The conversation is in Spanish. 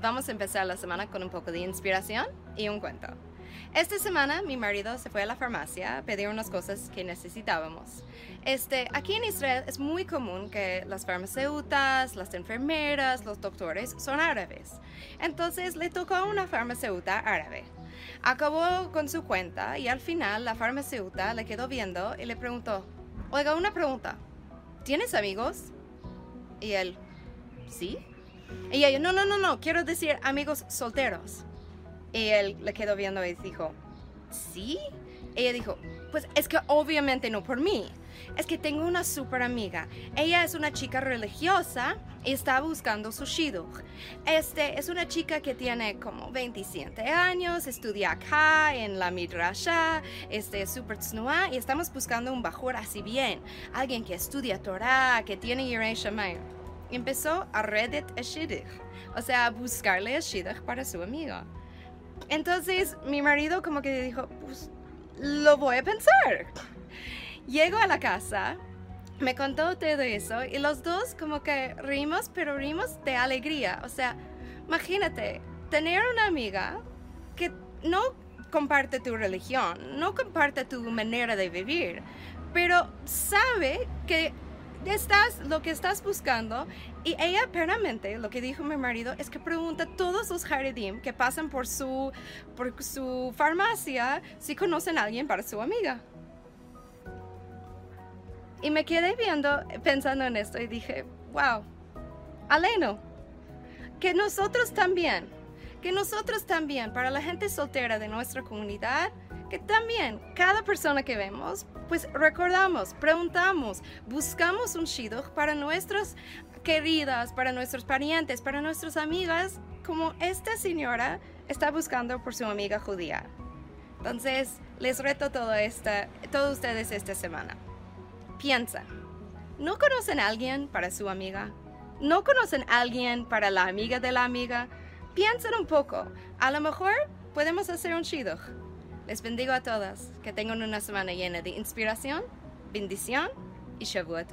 vamos a empezar la semana con un poco de inspiración y un cuento. Esta semana mi marido se fue a la farmacia a pedir unas cosas que necesitábamos. Este, aquí en Israel es muy común que las farmacéuticas, las enfermeras, los doctores son árabes. Entonces le tocó a una farmacéutica árabe. Acabó con su cuenta y al final la farmacéutica le quedó viendo y le preguntó, oiga, una pregunta, ¿tienes amigos? Y él, ¿sí? Y ella, no, no, no, no, quiero decir amigos solteros. Y él le quedó viendo y dijo, ¿sí? Ella dijo, pues es que obviamente no por mí. Es que tengo una super amiga. Ella es una chica religiosa y está buscando su shidduch. Este es una chica que tiene como 27 años, estudia acá en la midrasha, este es super tsnua y estamos buscando un bajur así bien, alguien que estudia Torah, que tiene Yirei Shamayim empezó a Reddit shidduch, o sea, a buscarle a shidduch para su amigo. Entonces mi marido como que dijo, pues lo voy a pensar. Llego a la casa, me contó todo eso y los dos como que rimos, pero rimos de alegría. O sea, imagínate, tener una amiga que no comparte tu religión, no comparte tu manera de vivir, pero sabe que estás lo que estás buscando. Y ella permanente lo que dijo mi marido es que pregunta a todos los jardín que pasan por su por su farmacia si conocen a alguien para su amiga. Y me quedé viendo pensando en esto y dije wow Aleno que nosotros también que nosotros también para la gente soltera de nuestra comunidad que también cada persona que vemos, pues recordamos, preguntamos, buscamos un shidduch para nuestras queridas, para nuestros parientes, para nuestras amigas, como esta señora está buscando por su amiga judía. Entonces, les reto todo esta, todos ustedes esta semana. Piensa, ¿no conocen a alguien para su amiga? ¿No conocen a alguien para la amiga de la amiga? Piensen un poco, a lo mejor podemos hacer un shidduch. Les bendigo a todas. Que tengan una semana llena de inspiración, bendición y Shavuot.